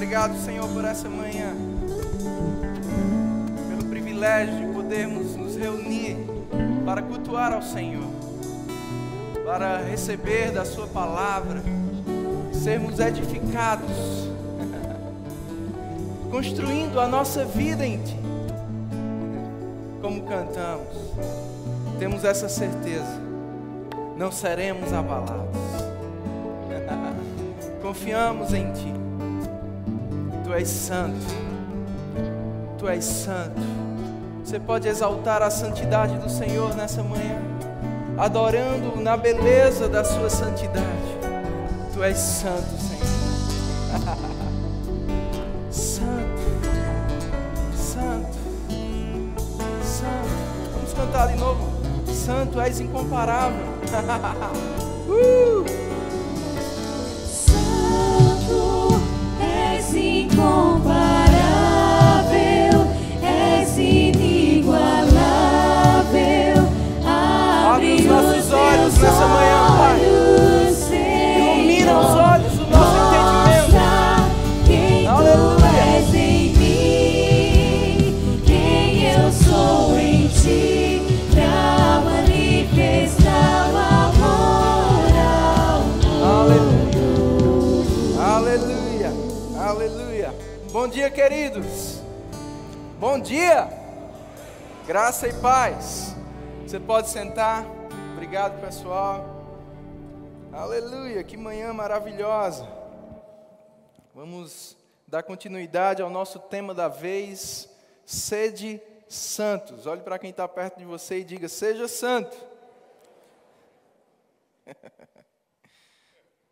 Obrigado, Senhor, por essa manhã. Pelo privilégio de podermos nos reunir para cultuar ao Senhor, para receber da Sua palavra, sermos edificados, construindo a nossa vida em Ti. Como cantamos, temos essa certeza, não seremos abalados. Confiamos em Ti. Tu és santo. Tu és santo. Você pode exaltar a santidade do Senhor nessa manhã, adorando na beleza da Sua santidade. Tu és santo, Senhor. santo, santo, santo. Vamos cantar de novo. Santo és incomparável. uh! Dia, queridos. Bom dia. Graça e paz. Você pode sentar. Obrigado, pessoal. Aleluia, que manhã maravilhosa. Vamos dar continuidade ao nosso tema da vez, sede santos. Olhe para quem está perto de você e diga: seja santo.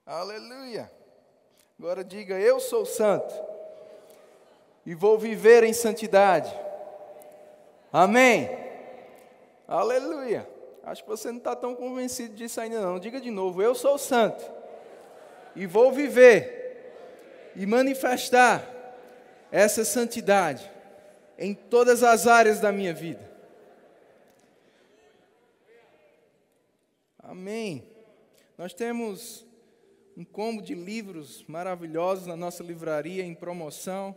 Aleluia. Agora diga: eu sou santo e vou viver em santidade. Amém. Aleluia. Acho que você não está tão convencido disso ainda não. Diga de novo, eu sou santo. E vou viver e manifestar essa santidade em todas as áreas da minha vida. Amém. Nós temos um combo de livros maravilhosos na nossa livraria em promoção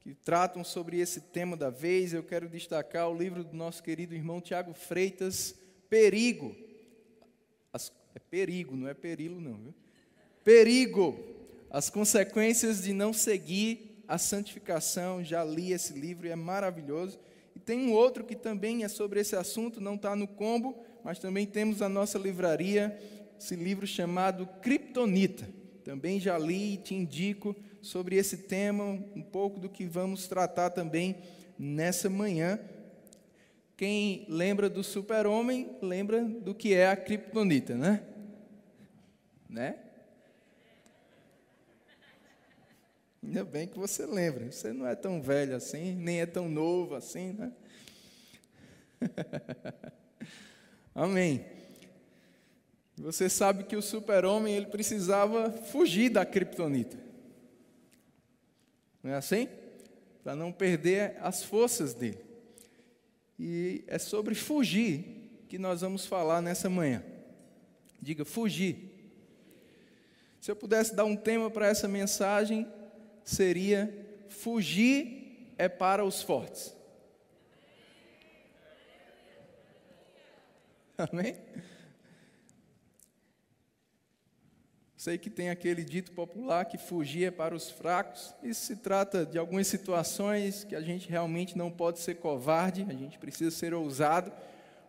que tratam sobre esse tema da vez. Eu quero destacar o livro do nosso querido irmão Tiago Freitas, perigo. As, é perigo, não é perilo, não. Viu? Perigo. As consequências de não seguir a santificação. Já li esse livro e é maravilhoso. E tem um outro que também é sobre esse assunto, não está no combo, mas também temos na nossa livraria esse livro chamado Kryptonita. Também já li e te indico sobre esse tema, um pouco do que vamos tratar também nessa manhã. Quem lembra do super-homem, lembra do que é a criptonita, né? Né? Ainda bem que você lembra. Você não é tão velho assim, nem é tão novo assim, né? Amém. Você sabe que o super-homem ele precisava fugir da criptonita. Não é assim? Para não perder as forças dele. E é sobre fugir que nós vamos falar nessa manhã. Diga, fugir. Se eu pudesse dar um tema para essa mensagem, seria: fugir é para os fortes. Amém? Sei que tem aquele dito popular que fugir é para os fracos. Isso se trata de algumas situações que a gente realmente não pode ser covarde, a gente precisa ser ousado.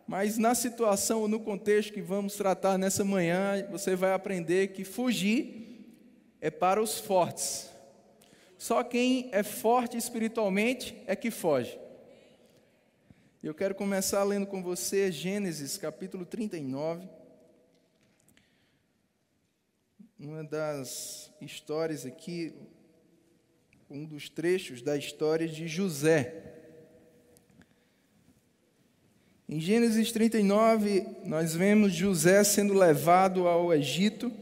Mas na situação ou no contexto que vamos tratar nessa manhã, você vai aprender que fugir é para os fortes. Só quem é forte espiritualmente é que foge. Eu quero começar lendo com você Gênesis capítulo 39 uma das histórias aqui, um dos trechos da história de José. Em Gênesis 39, nós vemos José sendo levado ao Egito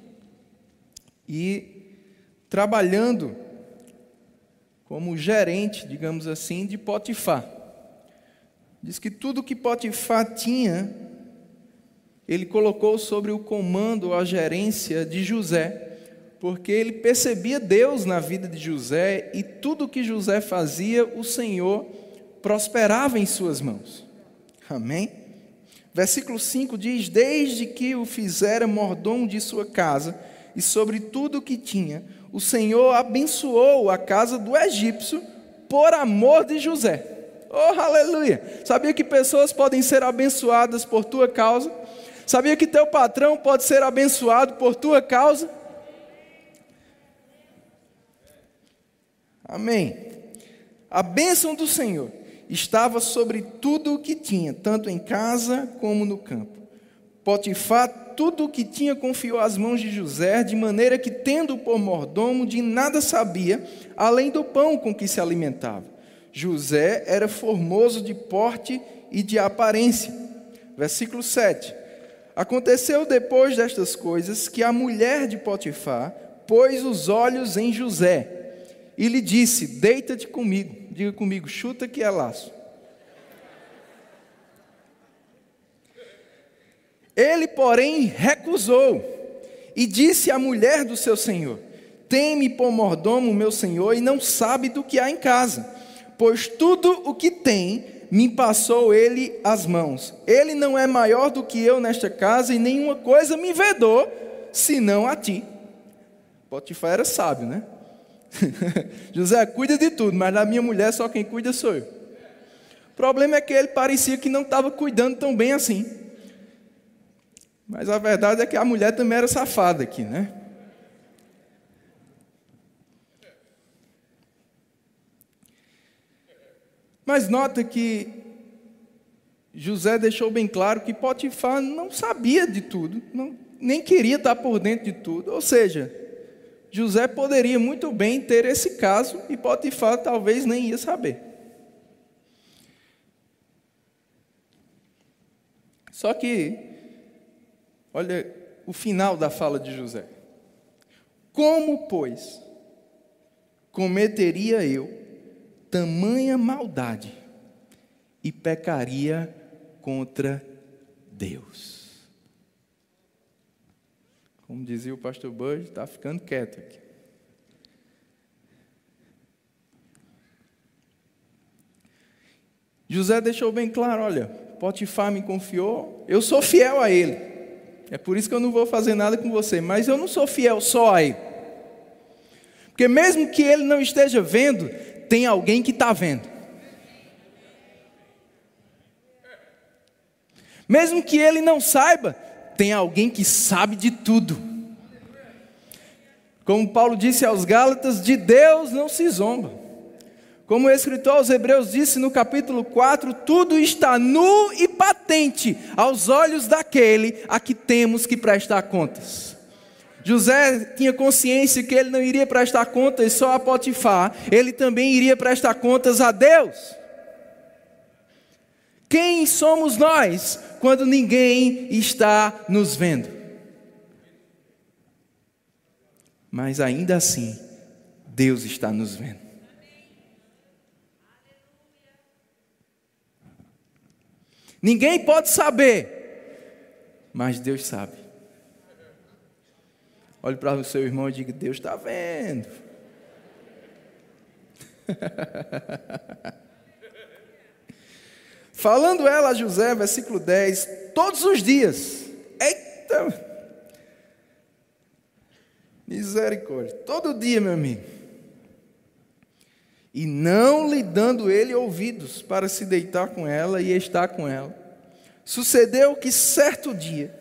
e trabalhando como gerente, digamos assim, de Potifar. Diz que tudo que Potifar tinha ele colocou sobre o comando, a gerência de José, porque ele percebia Deus na vida de José e tudo que José fazia, o Senhor prosperava em suas mãos. Amém? Versículo 5 diz: Desde que o fizera mordomo de sua casa e sobre tudo o que tinha, o Senhor abençoou a casa do egípcio por amor de José. Oh, aleluia! Sabia que pessoas podem ser abençoadas por tua causa? Sabia que teu patrão pode ser abençoado por tua causa? Amém. A bênção do Senhor estava sobre tudo o que tinha, tanto em casa como no campo. Potifar tudo o que tinha confiou às mãos de José, de maneira que, tendo por mordomo, de nada sabia, além do pão com que se alimentava. José era formoso de porte e de aparência. Versículo 7. Aconteceu depois destas coisas que a mulher de Potifar pôs os olhos em José e lhe disse: Deita-te comigo. Diga comigo, chuta que é laço. Ele, porém, recusou e disse à mulher do seu senhor: Teme por mordomo meu senhor e não sabe do que há em casa, pois tudo o que tem me passou ele as mãos. Ele não é maior do que eu nesta casa e nenhuma coisa me vedou, senão a ti. Potifar era sábio, né? José cuida de tudo, mas da minha mulher só quem cuida sou eu. O problema é que ele parecia que não estava cuidando tão bem assim. Mas a verdade é que a mulher também era safada aqui, né? Mas nota que José deixou bem claro que Potifar não sabia de tudo, não, nem queria estar por dentro de tudo. Ou seja, José poderia muito bem ter esse caso e Potifar talvez nem ia saber. Só que, olha o final da fala de José. Como, pois, cometeria eu tamanha maldade e pecaria contra Deus? Como dizia o pastor Bud, está ficando quieto aqui. José deixou bem claro: olha, Potifar me confiou, eu sou fiel a ele. É por isso que eu não vou fazer nada com você, mas eu não sou fiel só a ele. Porque mesmo que ele não esteja vendo, tem alguém que está vendo. Mesmo que ele não saiba, tem alguém que sabe de tudo. Como Paulo disse aos Gálatas, de Deus não se zomba. Como o escritor aos Hebreus disse no capítulo 4, tudo está nu e patente aos olhos daquele a que temos que prestar contas. José tinha consciência que ele não iria prestar contas só a Potifar, ele também iria prestar contas a Deus. Quem somos nós quando ninguém está nos vendo? Mas ainda assim, Deus está nos vendo. Ninguém pode saber, mas Deus sabe. Olhe para o seu irmão e diga: Deus está vendo. Falando ela a José, versículo 10, todos os dias. Eita! Misericórdia. Todo dia, meu amigo. E não lhe dando ele ouvidos para se deitar com ela e estar com ela. Sucedeu que certo dia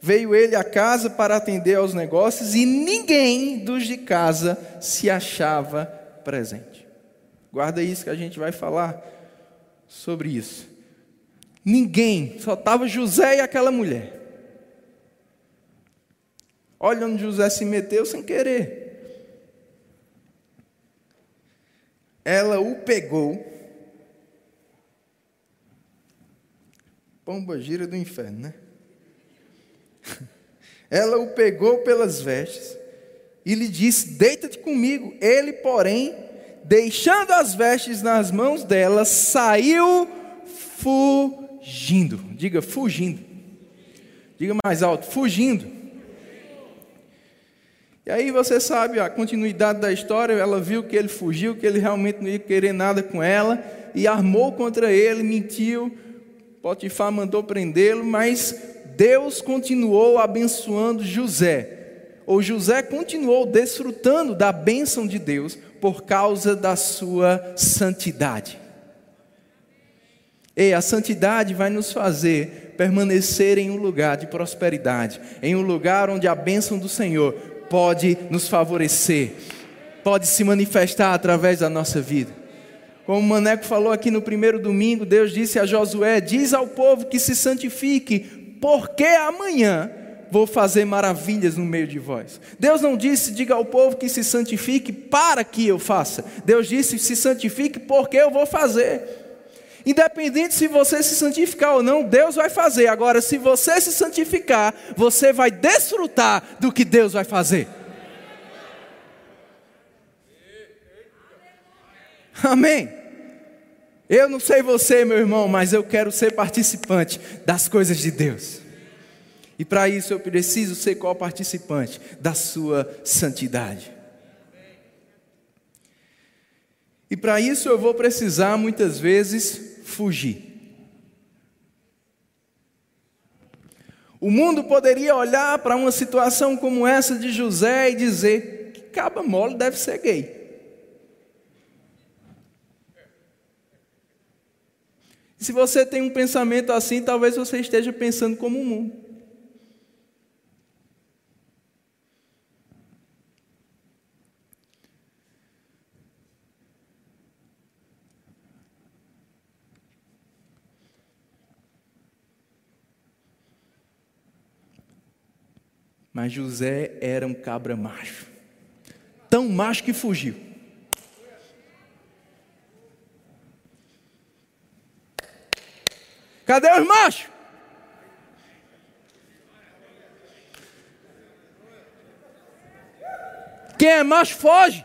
veio ele à casa para atender aos negócios e ninguém dos de casa se achava presente. Guarda isso que a gente vai falar sobre isso. Ninguém, só estava José e aquela mulher. Olha onde José se meteu sem querer. Ela o pegou. Pomba gira do inferno, né? Ela o pegou pelas vestes e lhe disse: Deita-te comigo. Ele, porém, deixando as vestes nas mãos dela, saiu fugindo. Diga fugindo. Diga mais alto, fugindo. E aí você sabe a continuidade da história, ela viu que ele fugiu, que ele realmente não ia querer nada com ela, e armou contra ele, mentiu, Potifar mandou prendê-lo, mas Deus continuou abençoando José. Ou José continuou desfrutando da bênção de Deus por causa da sua santidade. E a santidade vai nos fazer permanecer em um lugar de prosperidade, em um lugar onde a bênção do Senhor pode nos favorecer, pode se manifestar através da nossa vida. Como o Maneco falou aqui no primeiro domingo, Deus disse a Josué: Diz ao povo que se santifique, porque amanhã vou fazer maravilhas no meio de vós. Deus não disse, diga ao povo que se santifique para que eu faça. Deus disse, se santifique porque eu vou fazer. Independente se você se santificar ou não, Deus vai fazer. Agora, se você se santificar, você vai desfrutar do que Deus vai fazer. Amém. Eu não sei você, meu irmão, mas eu quero ser participante das coisas de Deus. E para isso eu preciso ser qual participante da sua santidade. E para isso eu vou precisar muitas vezes fugir. O mundo poderia olhar para uma situação como essa de José e dizer: que caba mole deve ser gay. Se você tem um pensamento assim, talvez você esteja pensando como o mundo. Mas José era um cabra macho, tão macho que fugiu. Cadê os machos? Quem é macho foge.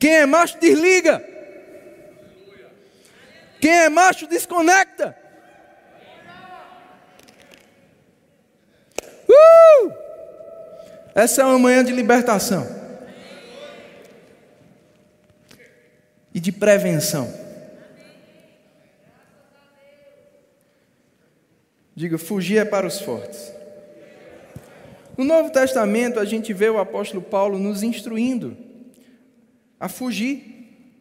Quem é macho desliga. Quem é macho desconecta. Uh! Essa é uma manhã de libertação. E de prevenção. Diga, fugir é para os fortes. No Novo Testamento, a gente vê o apóstolo Paulo nos instruindo a fugir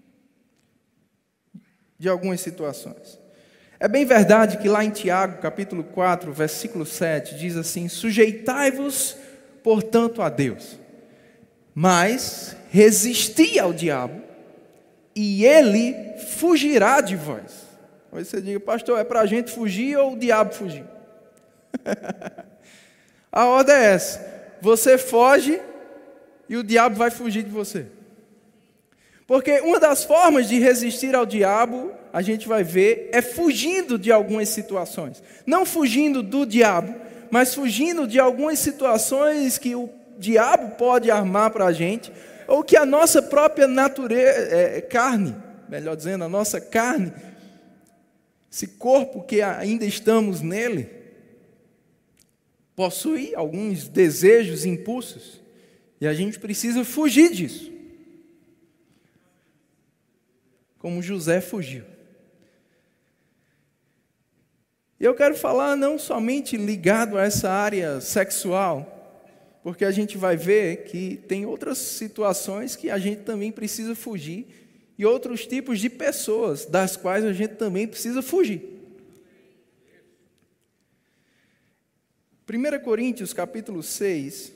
de algumas situações. É bem verdade que lá em Tiago, capítulo 4, versículo 7, diz assim: Sujeitai-vos, portanto, a Deus, mas resisti ao diabo, e ele fugirá de vós. Aí você diga, pastor, é para a gente fugir ou o diabo fugir? a ordem é essa: você foge e o diabo vai fugir de você. Porque uma das formas de resistir ao diabo, a gente vai ver, é fugindo de algumas situações. Não fugindo do diabo, mas fugindo de algumas situações que o diabo pode armar para a gente, ou que a nossa própria natureza, é, carne, melhor dizendo, a nossa carne, esse corpo que ainda estamos nele, possui alguns desejos, impulsos, e a gente precisa fugir disso. Como José fugiu. E eu quero falar não somente ligado a essa área sexual, porque a gente vai ver que tem outras situações que a gente também precisa fugir e outros tipos de pessoas das quais a gente também precisa fugir. 1 Coríntios capítulo 6,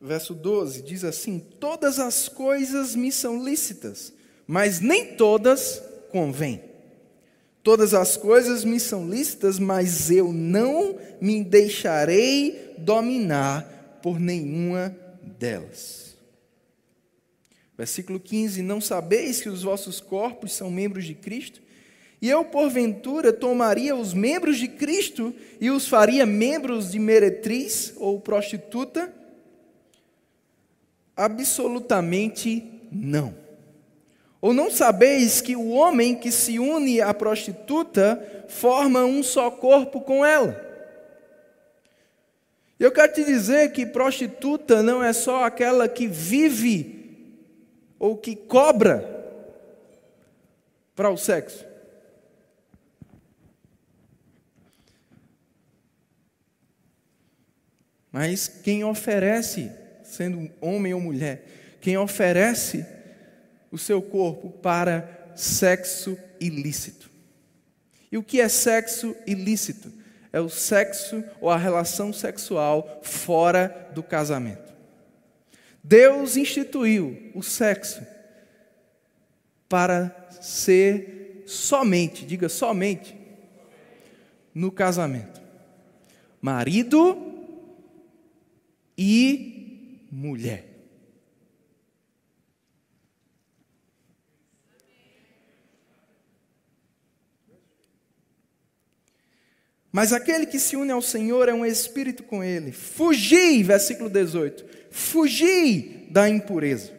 verso 12, diz assim: Todas as coisas me são lícitas, mas nem todas convêm. Todas as coisas me são lícitas, mas eu não me deixarei dominar por nenhuma delas. Versículo 15: Não sabeis que os vossos corpos são membros de Cristo? E eu, porventura, tomaria os membros de Cristo e os faria membros de meretriz ou prostituta? Absolutamente não. Ou não sabeis que o homem que se une à prostituta forma um só corpo com ela? Eu quero te dizer que prostituta não é só aquela que vive ou que cobra para o sexo. Mas quem oferece, sendo homem ou mulher, quem oferece o seu corpo para sexo ilícito. E o que é sexo ilícito? É o sexo ou a relação sexual fora do casamento. Deus instituiu o sexo para ser somente, diga somente, no casamento. Marido e mulher. Mas aquele que se une ao Senhor é um espírito com ele. Fugi, versículo 18. Fugi da impureza.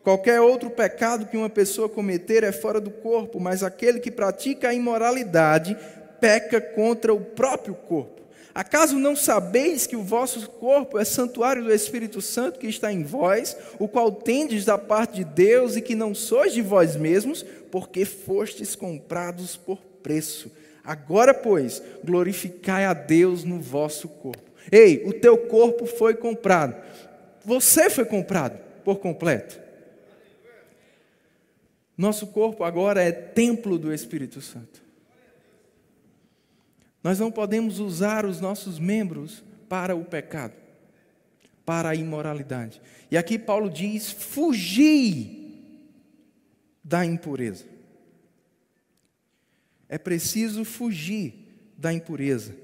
Qualquer outro pecado que uma pessoa cometer é fora do corpo, mas aquele que pratica a imoralidade peca contra o próprio corpo. Acaso não sabeis que o vosso corpo é santuário do Espírito Santo que está em vós, o qual tendes da parte de Deus e que não sois de vós mesmos, porque fostes comprados por preço? Agora, pois, glorificai a Deus no vosso corpo. Ei, o teu corpo foi comprado. Você foi comprado por completo. Nosso corpo agora é templo do Espírito Santo. Nós não podemos usar os nossos membros para o pecado, para a imoralidade. E aqui Paulo diz: fugir da impureza. É preciso fugir da impureza,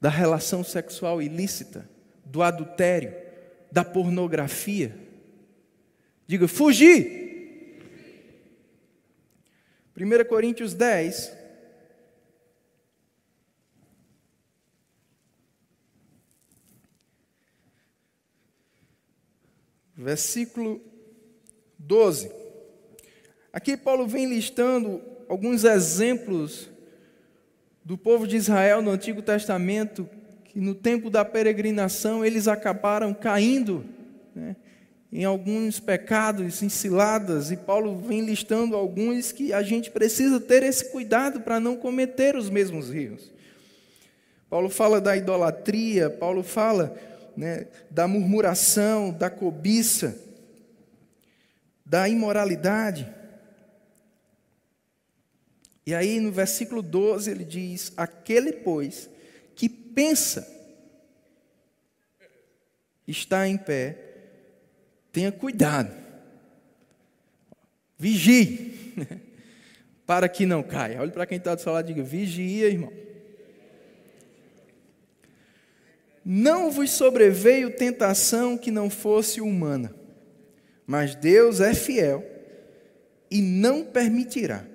da relação sexual ilícita, do adultério, da pornografia. Diga, fugir. 1 Coríntios 10. Versículo 12. Aqui Paulo vem listando alguns exemplos do povo de Israel no Antigo Testamento, que no tempo da peregrinação eles acabaram caindo né, em alguns pecados, em ciladas, e Paulo vem listando alguns que a gente precisa ter esse cuidado para não cometer os mesmos erros. Paulo fala da idolatria, Paulo fala né, da murmuração, da cobiça, da imoralidade. E aí no versículo 12 ele diz: Aquele, pois, que pensa está em pé, tenha cuidado, vigie, para que não caia. Olhe para quem está do seu lado e diga: vigia, irmão. Não vos sobreveio tentação que não fosse humana, mas Deus é fiel e não permitirá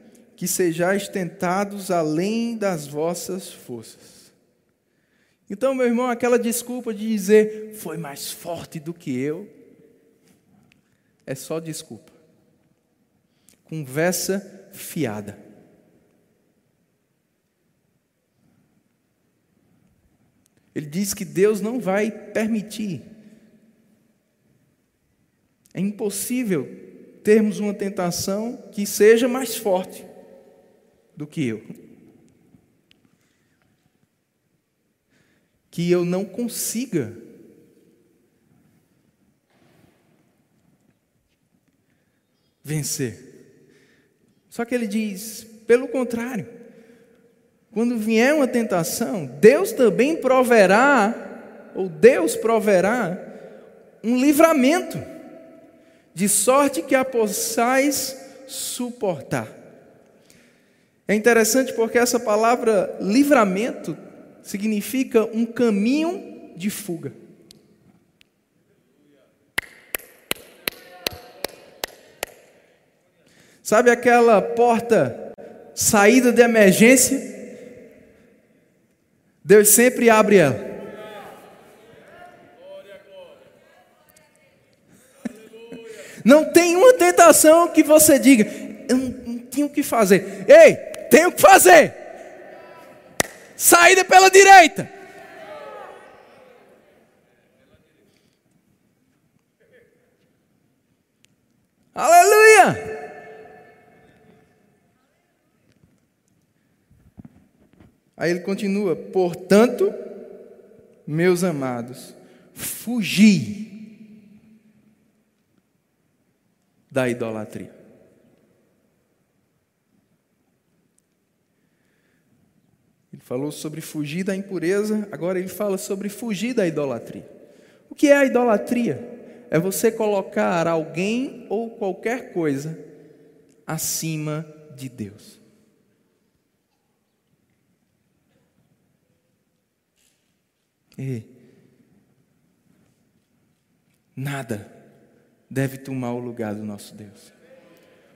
que sejais tentados além das vossas forças. Então, meu irmão, aquela desculpa de dizer foi mais forte do que eu, é só desculpa. Conversa fiada. Ele diz que Deus não vai permitir. É impossível termos uma tentação que seja mais forte do que eu. Que eu não consiga vencer. Só que ele diz, pelo contrário, quando vier uma tentação, Deus também proverá, ou Deus proverá, um livramento, de sorte que a possais suportar. É interessante porque essa palavra livramento significa um caminho de fuga. Sabe aquela porta saída de emergência? Deus sempre abre ela. Não tem uma tentação que você diga, eu não, tenho o que fazer. Ei, tenho o que fazer. Saída pela direita. Aleluia! Aí ele continua: portanto, meus amados, fugi da idolatria. Ele falou sobre fugir da impureza, agora ele fala sobre fugir da idolatria. O que é a idolatria? É você colocar alguém ou qualquer coisa acima de Deus. E nada deve tomar o lugar do nosso Deus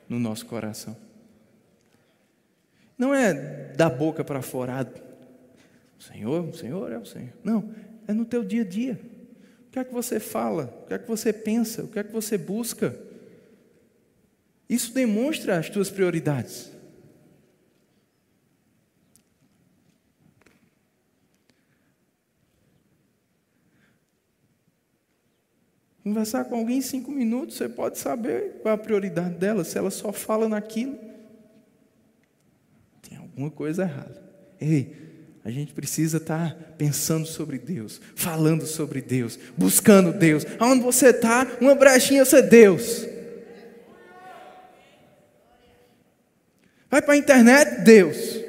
no nosso coração. Não é da boca para fora, o Senhor, Senhor é o Senhor. Não, é no teu dia a dia. O que é que você fala? O que é que você pensa? O que é que você busca? Isso demonstra as tuas prioridades. Conversar com alguém em cinco minutos, você pode saber qual é a prioridade dela, se ela só fala naquilo. Alguma coisa errada. Ei, a gente precisa estar pensando sobre Deus, falando sobre Deus, buscando Deus. Aonde você está, uma brechinha você é Deus. Vai para a internet, Deus.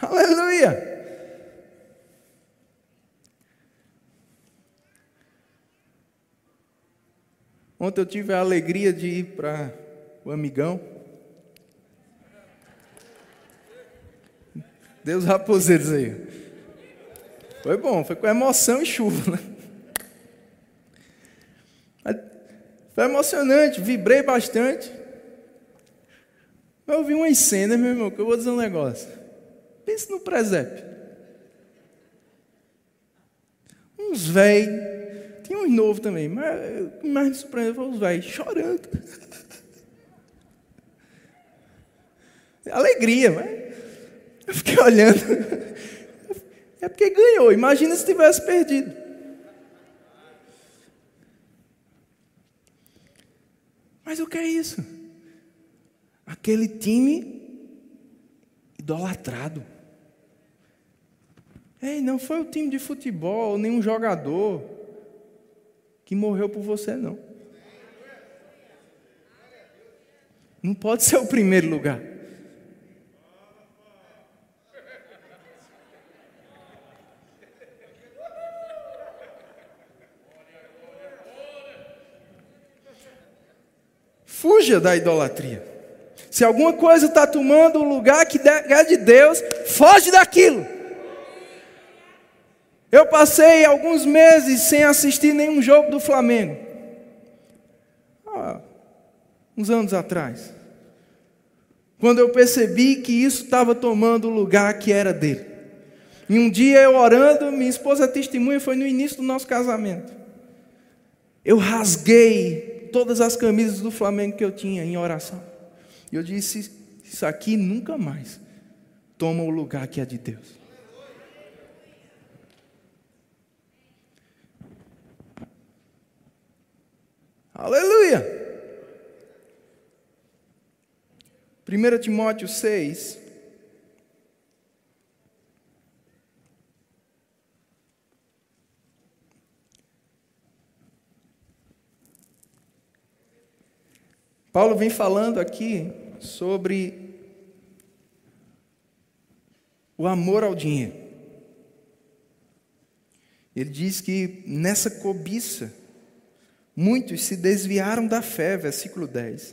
Aleluia. Ontem eu tive a alegria de ir para o Amigão. Deus raposeiros aí. Foi bom, foi com emoção e chuva. Né? Foi emocionante, vibrei bastante. Eu vi umas cenas, meu irmão, que eu vou dizer um negócio. Pense no presépio. Uns velhos tinha uns novos também, mas mais me surpreendeu foi os velhos chorando. Alegria, mas eu fiquei olhando. É porque ganhou. Imagina se tivesse perdido. Mas o que é isso? Aquele time idolatrado. Ei, não foi o time de futebol, nenhum jogador que morreu por você, não. Não pode ser o primeiro lugar. Fuja da idolatria. Se alguma coisa está tomando o lugar que é de Deus, foge daquilo. Eu passei alguns meses sem assistir nenhum jogo do Flamengo. Ah, uns anos atrás. Quando eu percebi que isso estava tomando o lugar que era dele. E um dia eu orando, minha esposa testemunha, foi no início do nosso casamento. Eu rasguei todas as camisas do Flamengo que eu tinha em oração. E eu disse: Isso aqui nunca mais toma o lugar que é de Deus. Aleluia! 1 Timóteo 6. Paulo vem falando aqui sobre o amor ao dinheiro. Ele diz que nessa cobiça, Muitos se desviaram da fé, versículo 10,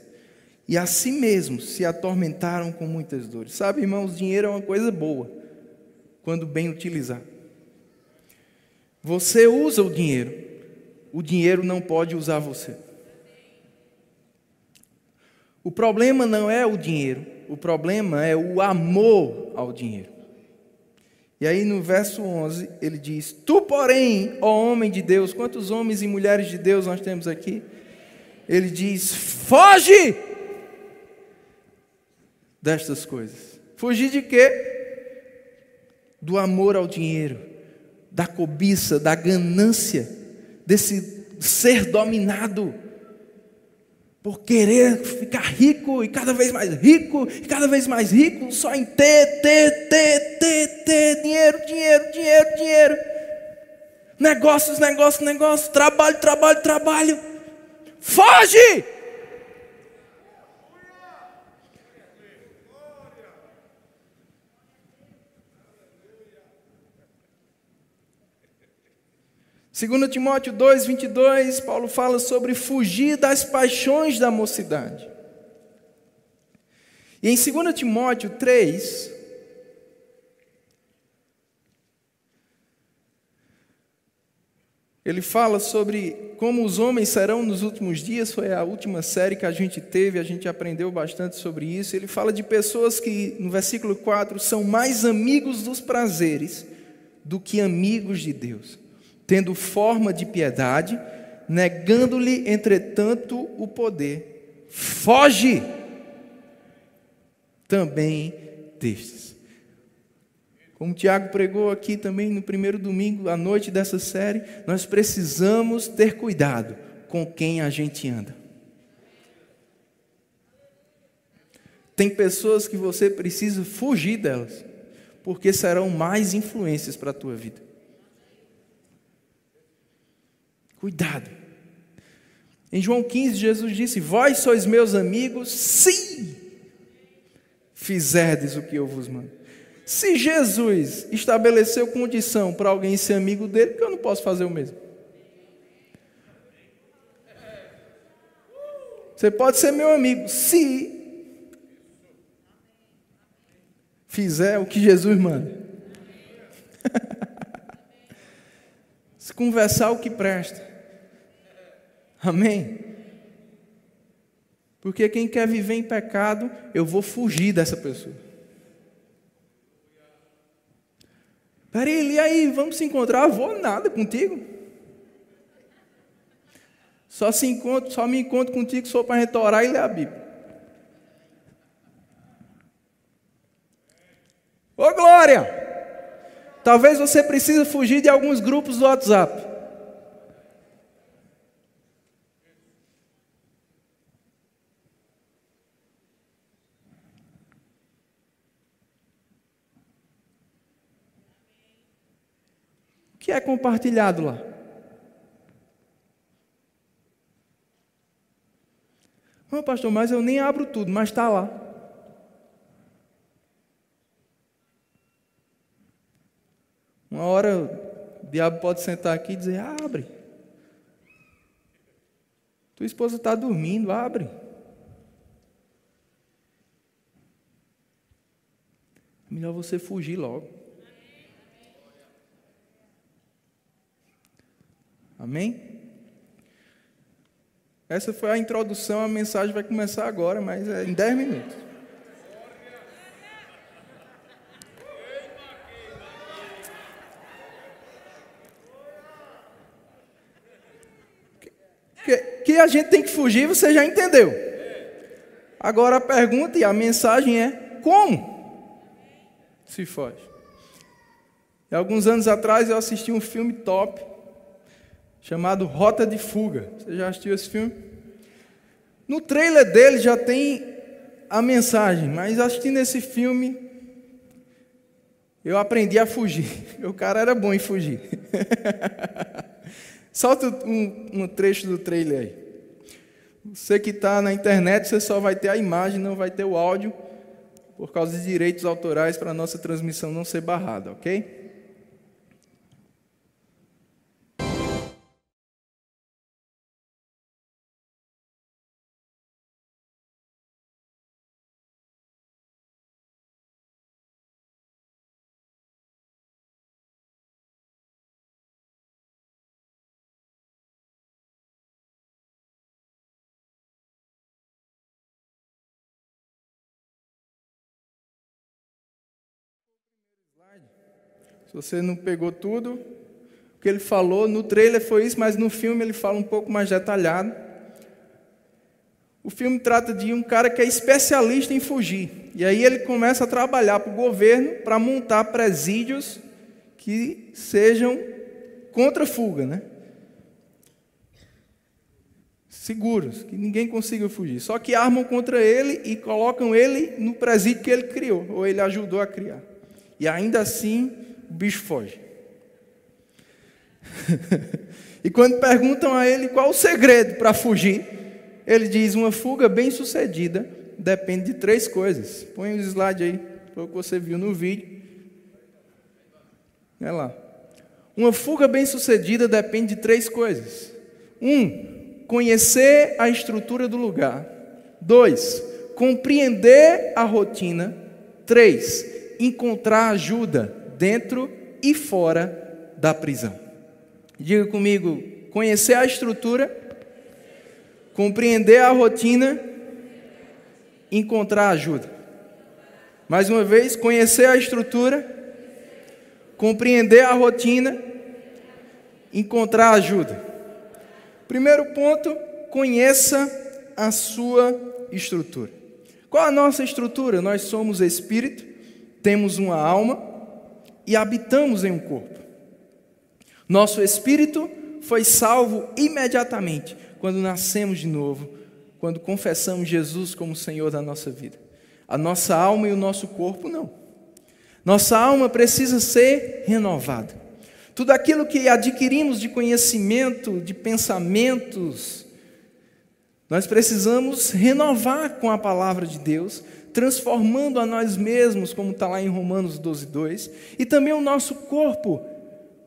e a si mesmos se atormentaram com muitas dores. Sabe, irmãos, dinheiro é uma coisa boa, quando bem utilizado. Você usa o dinheiro, o dinheiro não pode usar você. O problema não é o dinheiro, o problema é o amor ao dinheiro. E aí no verso 11 ele diz: Tu, porém, ó homem de Deus, quantos homens e mulheres de Deus nós temos aqui? Ele diz: Foge destas coisas. Fugir de quê? Do amor ao dinheiro, da cobiça, da ganância, desse ser dominado por querer ficar rico e cada vez mais rico e cada vez mais rico, só em ter, ter, ter, ter, ter, dinheiro, dinheiro, dinheiro, dinheiro. Negócios, negócios, negócios, trabalho, trabalho, trabalho. Foge! Segundo Timóteo 2, 22, Paulo fala sobre fugir das paixões da mocidade. E em 2 Timóteo 3, ele fala sobre como os homens serão nos últimos dias, foi a última série que a gente teve, a gente aprendeu bastante sobre isso. Ele fala de pessoas que, no versículo 4, são mais amigos dos prazeres do que amigos de Deus tendo forma de piedade, negando-lhe, entretanto, o poder. Foge também destes. Como Tiago pregou aqui também no primeiro domingo, à noite dessa série, nós precisamos ter cuidado com quem a gente anda. Tem pessoas que você precisa fugir delas, porque serão mais influências para a tua vida. Cuidado. Em João 15, Jesus disse: Vós sois meus amigos, se fizerdes o que eu vos mando. Se Jesus estabeleceu condição para alguém ser amigo dele, que eu não posso fazer o mesmo? Você pode ser meu amigo, se fizer o que Jesus manda. se conversar o que presta. Amém? Porque quem quer viver em pecado, eu vou fugir dessa pessoa. Peraí, e aí, vamos se encontrar? vou nada contigo. Só, se encontro, só me encontro contigo for para gente orar e ler a Bíblia. Ô Glória! Talvez você precise fugir de alguns grupos do WhatsApp. Que é compartilhado lá? Não, pastor, mas eu nem abro tudo, mas está lá. Uma hora o diabo pode sentar aqui e dizer: abre. Tua esposa está dormindo, abre. Melhor você fugir logo. Amém? Essa foi a introdução, a mensagem vai começar agora, mas é em 10 minutos. Que, que a gente tem que fugir, você já entendeu. Agora a pergunta e a mensagem é: como se foge? E alguns anos atrás eu assisti um filme top chamado Rota de Fuga. Você já assistiu esse filme? No trailer dele já tem a mensagem, mas assistindo esse filme, eu aprendi a fugir. O cara era bom em fugir. Solta um, um, trecho do trailer aí. Você que está na internet, você só vai ter a imagem, não vai ter o áudio, por causa de direitos autorais para a nossa transmissão não ser barrada, ok? Você não pegou tudo, o que ele falou no trailer foi isso, mas no filme ele fala um pouco mais detalhado. O filme trata de um cara que é especialista em fugir. E aí ele começa a trabalhar para o governo para montar presídios que sejam contra fuga, né? Seguros, que ninguém consiga fugir. Só que armam contra ele e colocam ele no presídio que ele criou, ou ele ajudou a criar. E ainda assim, o bicho foge. e quando perguntam a ele qual o segredo para fugir, ele diz: uma fuga bem sucedida depende de três coisas. Põe o slide aí, foi o que você viu no vídeo. Olha lá. Uma fuga bem sucedida depende de três coisas. Um, conhecer a estrutura do lugar. Dois, compreender a rotina. Três, encontrar ajuda dentro e fora da prisão. Diga comigo: conhecer a estrutura, compreender a rotina, encontrar ajuda. Mais uma vez, conhecer a estrutura, compreender a rotina, encontrar ajuda. Primeiro ponto, conheça a sua estrutura. Qual a nossa estrutura? Nós somos espírito, temos uma alma e habitamos em um corpo. Nosso espírito foi salvo imediatamente quando nascemos de novo, quando confessamos Jesus como Senhor da nossa vida. A nossa alma e o nosso corpo não. Nossa alma precisa ser renovada. Tudo aquilo que adquirimos de conhecimento, de pensamentos, nós precisamos renovar com a palavra de Deus, transformando a nós mesmos, como está lá em Romanos 12, 2, e também o nosso corpo,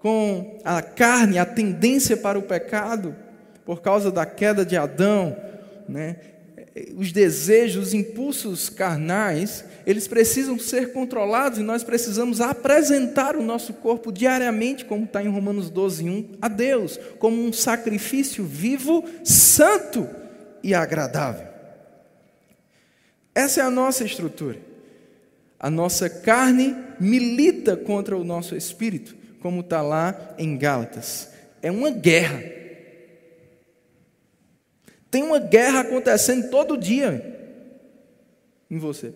com a carne, a tendência para o pecado, por causa da queda de Adão, né? os desejos, os impulsos carnais, eles precisam ser controlados e nós precisamos apresentar o nosso corpo diariamente, como está em Romanos 12, 1, a Deus, como um sacrifício vivo, santo e agradável. Essa é a nossa estrutura. A nossa carne milita contra o nosso espírito, como está lá em Gálatas. É uma guerra. Tem uma guerra acontecendo todo dia em você.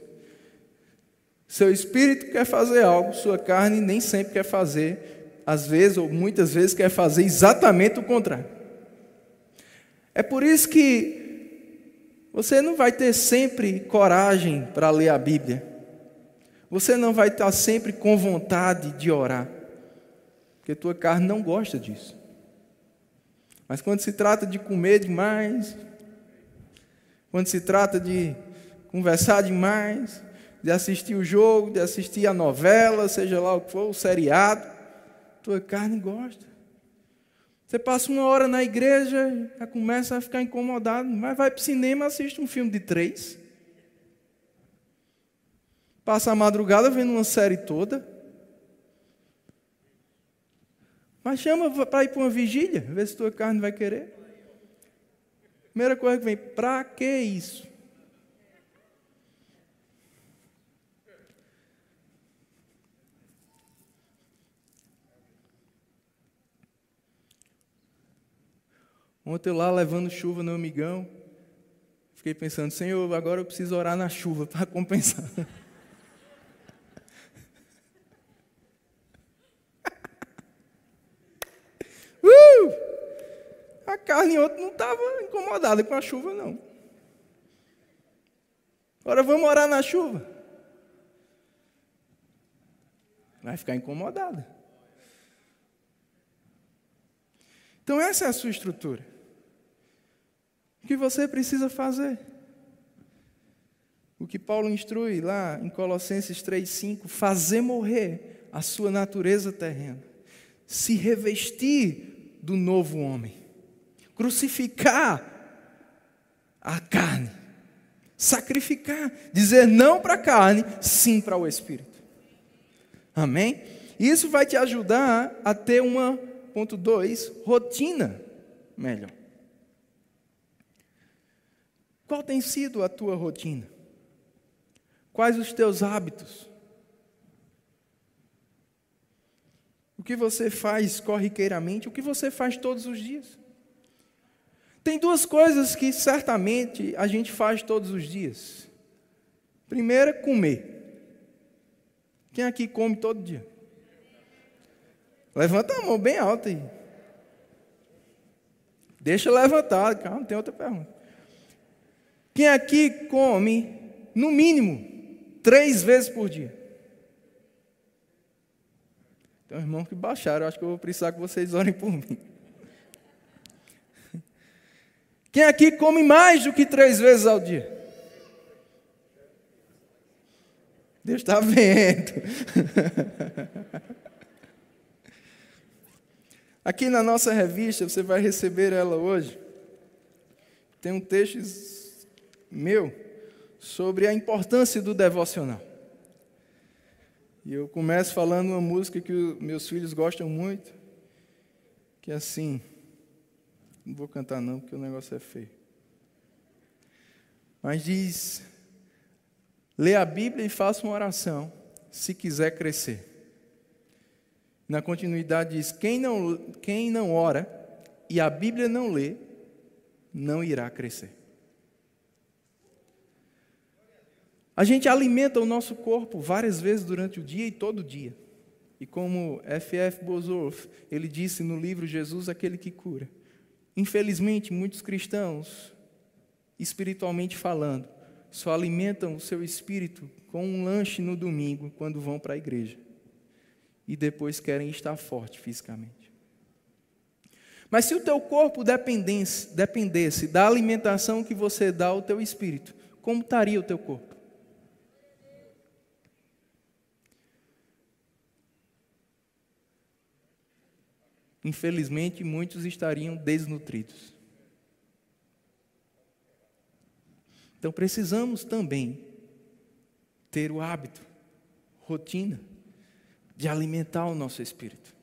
Seu espírito quer fazer algo, sua carne nem sempre quer fazer, às vezes ou muitas vezes quer fazer exatamente o contrário. É por isso que você não vai ter sempre coragem para ler a Bíblia. Você não vai estar sempre com vontade de orar, porque tua carne não gosta disso. Mas quando se trata de comer demais, quando se trata de conversar demais, de assistir o jogo, de assistir a novela, seja lá o que for, o seriado, tua carne gosta. Você passa uma hora na igreja, já começa a ficar incomodado, mas vai para o cinema, assiste um filme de três. Passa a madrugada vendo uma série toda. Mas chama para ir para uma vigília, ver se tua carne vai querer. Primeira coisa que vem, para que isso? Ontem lá levando chuva no amigão, fiquei pensando, Senhor, agora eu preciso orar na chuva para compensar. A carne ontem não estava incomodada com a chuva, não. Agora vamos orar na chuva. Vai ficar incomodada. Então, essa é a sua estrutura. O que você precisa fazer? O que Paulo instrui lá em Colossenses 3,5: fazer morrer a sua natureza terrena, se revestir do novo homem crucificar a carne, sacrificar, dizer não para a carne, sim para o espírito. Amém? Isso vai te ajudar a ter uma, ponto 2, rotina melhor. Qual tem sido a tua rotina? Quais os teus hábitos? O que você faz corriqueiramente, o que você faz todos os dias. Tem duas coisas que certamente a gente faz todos os dias. Primeiro é comer. Quem aqui come todo dia? Levanta a mão bem alta aí. Deixa levantar, calma, tem outra pergunta. Quem aqui come, no mínimo, três vezes por dia? Tem um irmão que baixaram, acho que eu vou precisar que vocês orem por mim. Quem aqui come mais do que três vezes ao dia? Deus está vendo. Aqui na nossa revista, você vai receber ela hoje. Tem um texto meu sobre a importância do devocional. E eu começo falando uma música que meus filhos gostam muito, que é assim. Não vou cantar não, porque o negócio é feio. Mas diz: Lê a Bíblia e faça uma oração, se quiser crescer. Na continuidade diz: quem não, quem não ora e a Bíblia não lê, não irá crescer. A gente alimenta o nosso corpo várias vezes durante o dia e todo dia. E como F.F. Bosworth, ele disse no livro Jesus, aquele que cura. Infelizmente, muitos cristãos, espiritualmente falando, só alimentam o seu espírito com um lanche no domingo quando vão para a igreja. E depois querem estar forte fisicamente. Mas se o teu corpo dependesse, dependesse da alimentação que você dá ao teu espírito, como estaria o teu corpo? Infelizmente, muitos estariam desnutridos. Então, precisamos também ter o hábito, rotina, de alimentar o nosso espírito.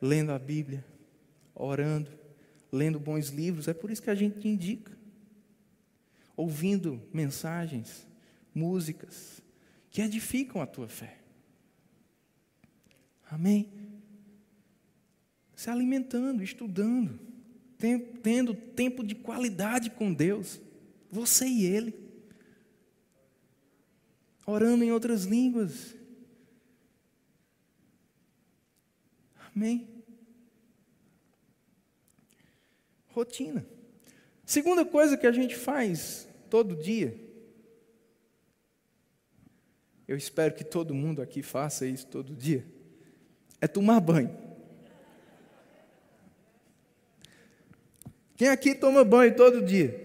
Lendo a Bíblia, orando, lendo bons livros, é por isso que a gente indica. Ouvindo mensagens, músicas, que edificam a tua fé. Amém? Se alimentando, estudando, tendo tempo de qualidade com Deus, você e Ele, orando em outras línguas. Amém? Rotina. Segunda coisa que a gente faz todo dia, eu espero que todo mundo aqui faça isso todo dia, é tomar banho. Quem aqui toma banho todo dia?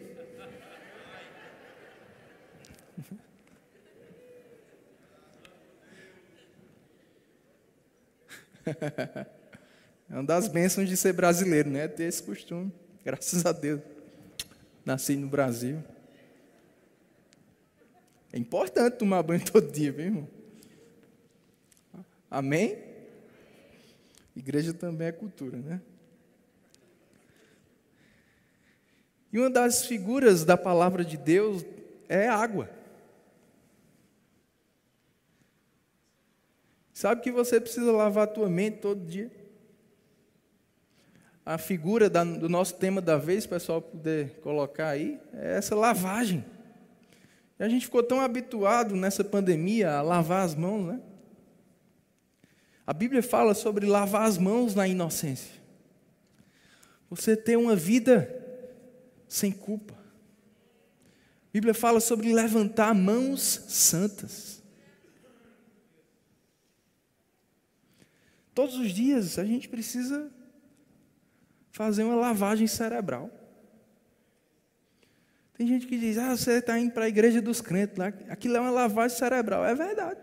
É uma das bênçãos de ser brasileiro, né? Ter esse costume. Graças a Deus. Nasci no Brasil. É importante tomar banho todo dia, viu, irmão? Amém? Igreja também é cultura, né? E uma das figuras da palavra de Deus é água. Sabe que você precisa lavar a tua mente todo dia? A figura da, do nosso tema da vez, pessoal, poder colocar aí, é essa lavagem. E a gente ficou tão habituado nessa pandemia a lavar as mãos, né? A Bíblia fala sobre lavar as mãos na inocência. Você ter uma vida sem culpa. A Bíblia fala sobre levantar mãos santas. Todos os dias a gente precisa fazer uma lavagem cerebral. Tem gente que diz, ah, você está indo para a igreja dos crentes lá, aquilo é uma lavagem cerebral. É verdade.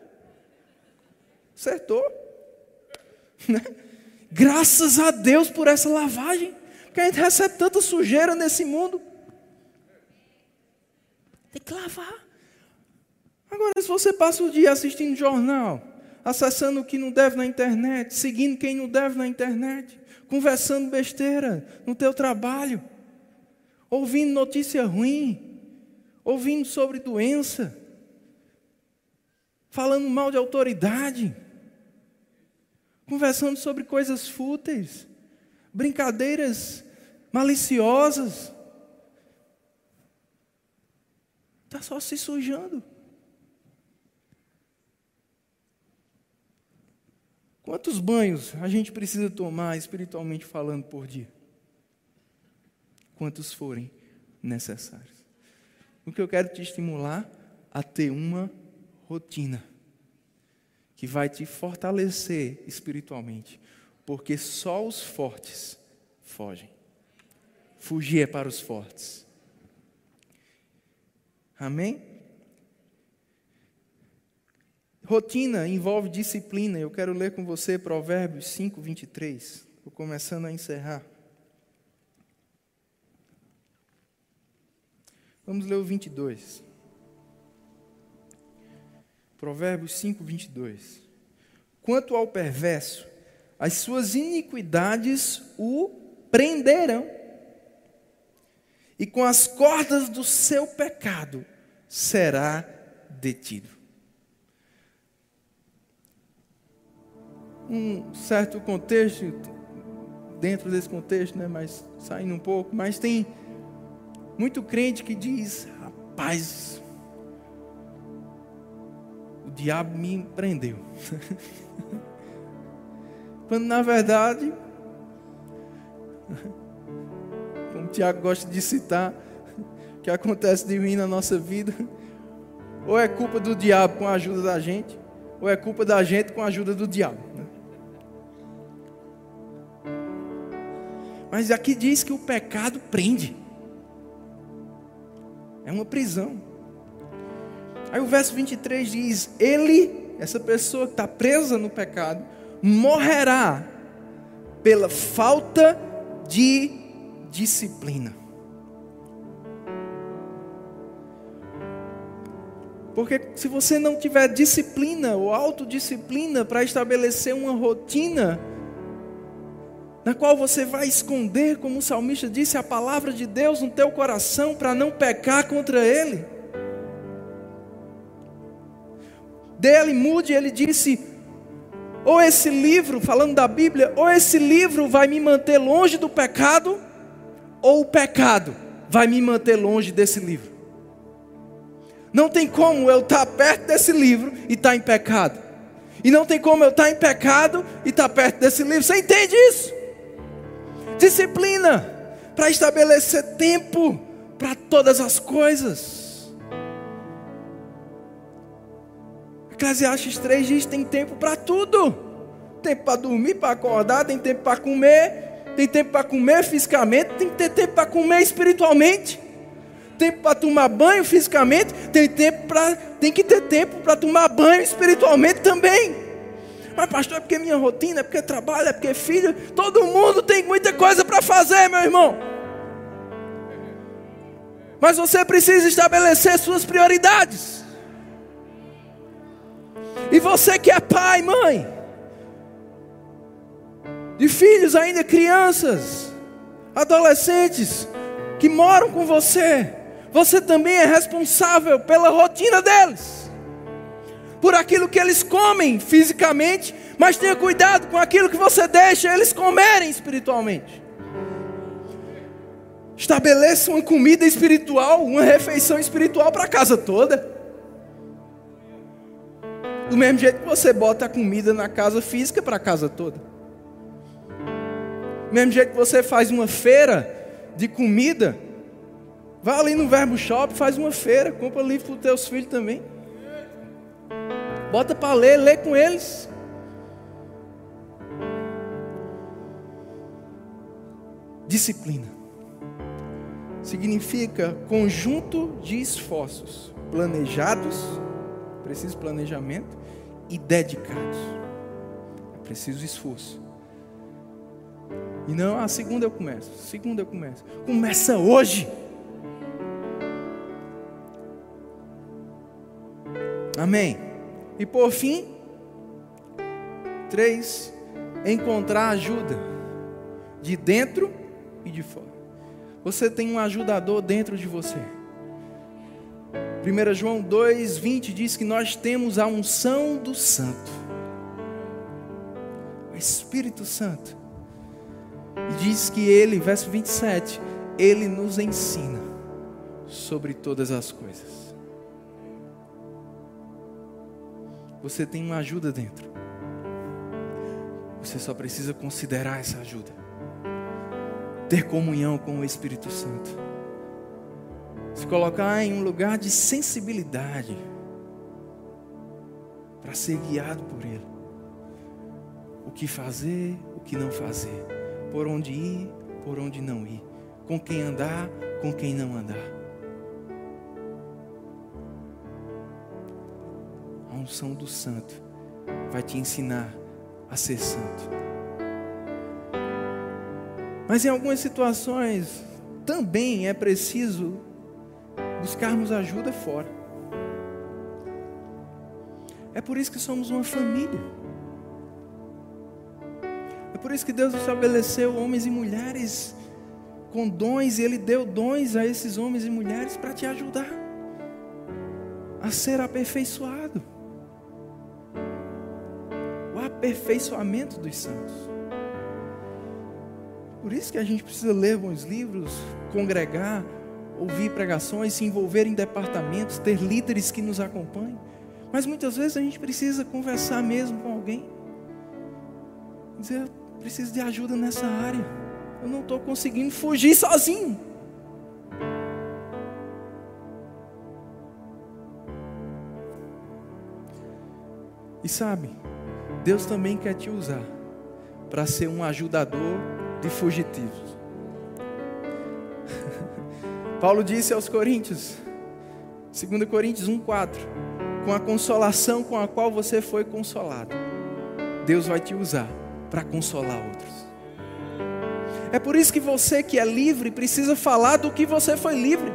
Acertou. Né? Graças a Deus por essa lavagem. Porque a gente recebe tanta sujeira nesse mundo. Tem que lavar. Agora, se você passa o dia assistindo jornal, acessando o que não deve na internet, seguindo quem não deve na internet, conversando besteira no teu trabalho, ouvindo notícia ruim, ouvindo sobre doença, falando mal de autoridade. conversando sobre coisas fúteis, brincadeiras maliciosas. Está só se sujando. Quantos banhos a gente precisa tomar espiritualmente falando por dia? Quantos forem necessários. O que eu quero te estimular a ter uma rotina que vai te fortalecer espiritualmente, porque só os fortes fogem. Fugir é para os fortes. Amém? Rotina envolve disciplina. Eu quero ler com você Provérbios 5, 23. Estou começando a encerrar. Vamos ler o 22. Provérbios 5, 22. Quanto ao perverso, as suas iniquidades o prenderão, e com as cordas do seu pecado será detido. Um certo contexto, dentro desse contexto, né, mas saindo um pouco, mas tem muito crente que diz: rapaz, o diabo me prendeu. Quando na verdade, como o Tiago gosta de citar, que acontece de mim na nossa vida, ou é culpa do diabo com a ajuda da gente, ou é culpa da gente com a ajuda do diabo. Né? Mas aqui diz que o pecado prende. É uma prisão. Aí o verso 23 diz: Ele, essa pessoa que está presa no pecado, morrerá pela falta de disciplina. Porque se você não tiver disciplina ou autodisciplina para estabelecer uma rotina, na qual você vai esconder, como o salmista disse, a palavra de Deus no teu coração para não pecar contra ele. Dele mude, ele disse: ou esse livro, falando da Bíblia, ou esse livro vai me manter longe do pecado, ou o pecado vai me manter longe desse livro. Não tem como eu estar perto desse livro e estar em pecado. E não tem como eu estar em pecado e estar perto desse livro. Você entende isso? disciplina para estabelecer tempo para todas as coisas. Eclesiastes 3 diz: tem tempo para tudo. Tempo para dormir, para acordar, tem tempo para comer, tem tempo para comer fisicamente, tem que ter tempo para comer espiritualmente. Tempo para tomar banho fisicamente, tem tempo para tem que ter tempo para tomar banho espiritualmente também. Mas, pastor, é porque minha rotina, é porque trabalho, é porque filho. Todo mundo tem muita coisa para fazer, meu irmão. Mas você precisa estabelecer suas prioridades. E você que é pai, mãe, de filhos ainda crianças, adolescentes, que moram com você, você também é responsável pela rotina deles por aquilo que eles comem fisicamente, mas tenha cuidado com aquilo que você deixa eles comerem espiritualmente. Estabeleça uma comida espiritual, uma refeição espiritual para a casa toda. Do mesmo jeito que você bota a comida na casa física para a casa toda. Do mesmo jeito que você faz uma feira de comida, vai ali no Verbo Shop, faz uma feira, compra livro para os teus filhos também. Bota para ler, lê com eles. Disciplina significa conjunto de esforços planejados, preciso planejamento e dedicados. É preciso esforço. E não, a segunda eu começo, segunda eu começo. Começa hoje. Amém. E por fim, três, encontrar ajuda de dentro e de fora. Você tem um ajudador dentro de você. 1 João 2,20 diz que nós temos a unção do santo. Espírito Santo. E diz que ele, verso 27, ele nos ensina sobre todas as coisas. Você tem uma ajuda dentro. Você só precisa considerar essa ajuda. Ter comunhão com o Espírito Santo. Se colocar em um lugar de sensibilidade para ser guiado por Ele. O que fazer, o que não fazer. Por onde ir, por onde não ir. Com quem andar, com quem não andar. A unção do Santo vai te ensinar a ser santo. Mas em algumas situações também é preciso buscarmos ajuda fora. É por isso que somos uma família. É por isso que Deus estabeleceu homens e mulheres com dons e Ele deu dons a esses homens e mulheres para te ajudar a ser aperfeiçoado. O aperfeiçoamento dos santos. Por isso que a gente precisa ler bons livros, congregar, ouvir pregações, se envolver em departamentos, ter líderes que nos acompanhem. Mas muitas vezes a gente precisa conversar mesmo com alguém. Dizer, eu preciso de ajuda nessa área. Eu não estou conseguindo fugir sozinho. E sabe, Deus também quer te usar para ser um ajudador de fugitivos. Paulo disse aos Coríntios, 2 Coríntios 1,4: Com a consolação com a qual você foi consolado, Deus vai te usar para consolar outros. É por isso que você que é livre precisa falar do que você foi livre.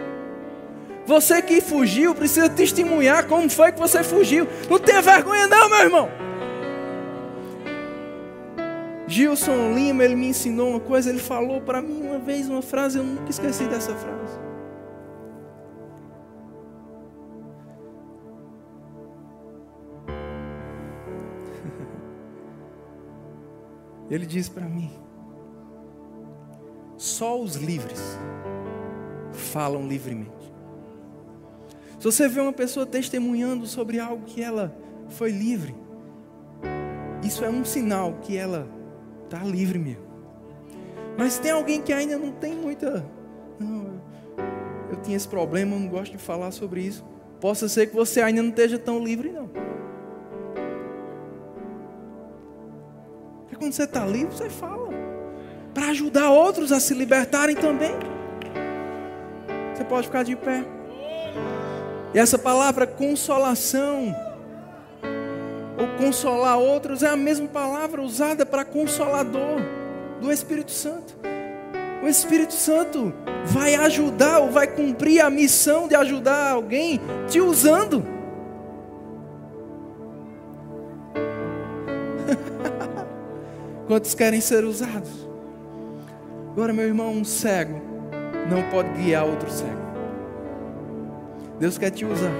Você que fugiu precisa testemunhar como foi que você fugiu. Não tenha vergonha, não, meu irmão. Gilson Lima, ele me ensinou uma coisa, ele falou para mim uma vez uma frase, eu nunca esqueci dessa frase. Ele disse para mim: só os livres falam livremente. Se você vê uma pessoa testemunhando sobre algo que ela foi livre, isso é um sinal que ela está livre mesmo. Mas tem alguém que ainda não tem muita. Não, eu tinha esse problema, eu não gosto de falar sobre isso. Possa ser que você ainda não esteja tão livre, não. Quando você está livre, você fala. Para ajudar outros a se libertarem também. Você pode ficar de pé. E essa palavra consolação, ou consolar outros, é a mesma palavra usada para consolador do Espírito Santo. O Espírito Santo vai ajudar ou vai cumprir a missão de ajudar alguém te usando. Quantos querem ser usados? Agora, meu irmão, um cego não pode guiar outro cego. Deus quer te usar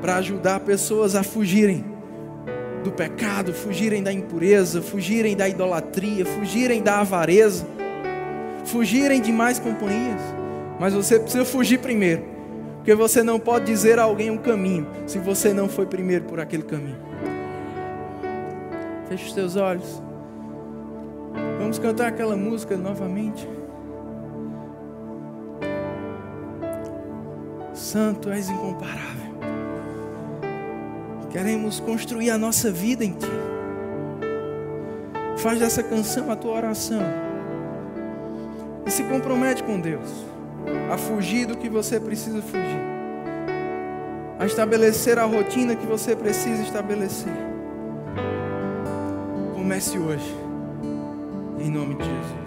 para ajudar pessoas a fugirem do pecado, fugirem da impureza, fugirem da idolatria, fugirem da avareza, fugirem de mais companhias. Mas você precisa fugir primeiro, porque você não pode dizer a alguém um caminho se você não foi primeiro por aquele caminho. Feche os teus olhos. Vamos cantar aquela música novamente. Santo, és incomparável. Queremos construir a nossa vida em Ti. Faz dessa canção a tua oração. E se compromete com Deus a fugir do que você precisa fugir, a estabelecer a rotina que você precisa estabelecer. Comece hoje, em nome de Jesus.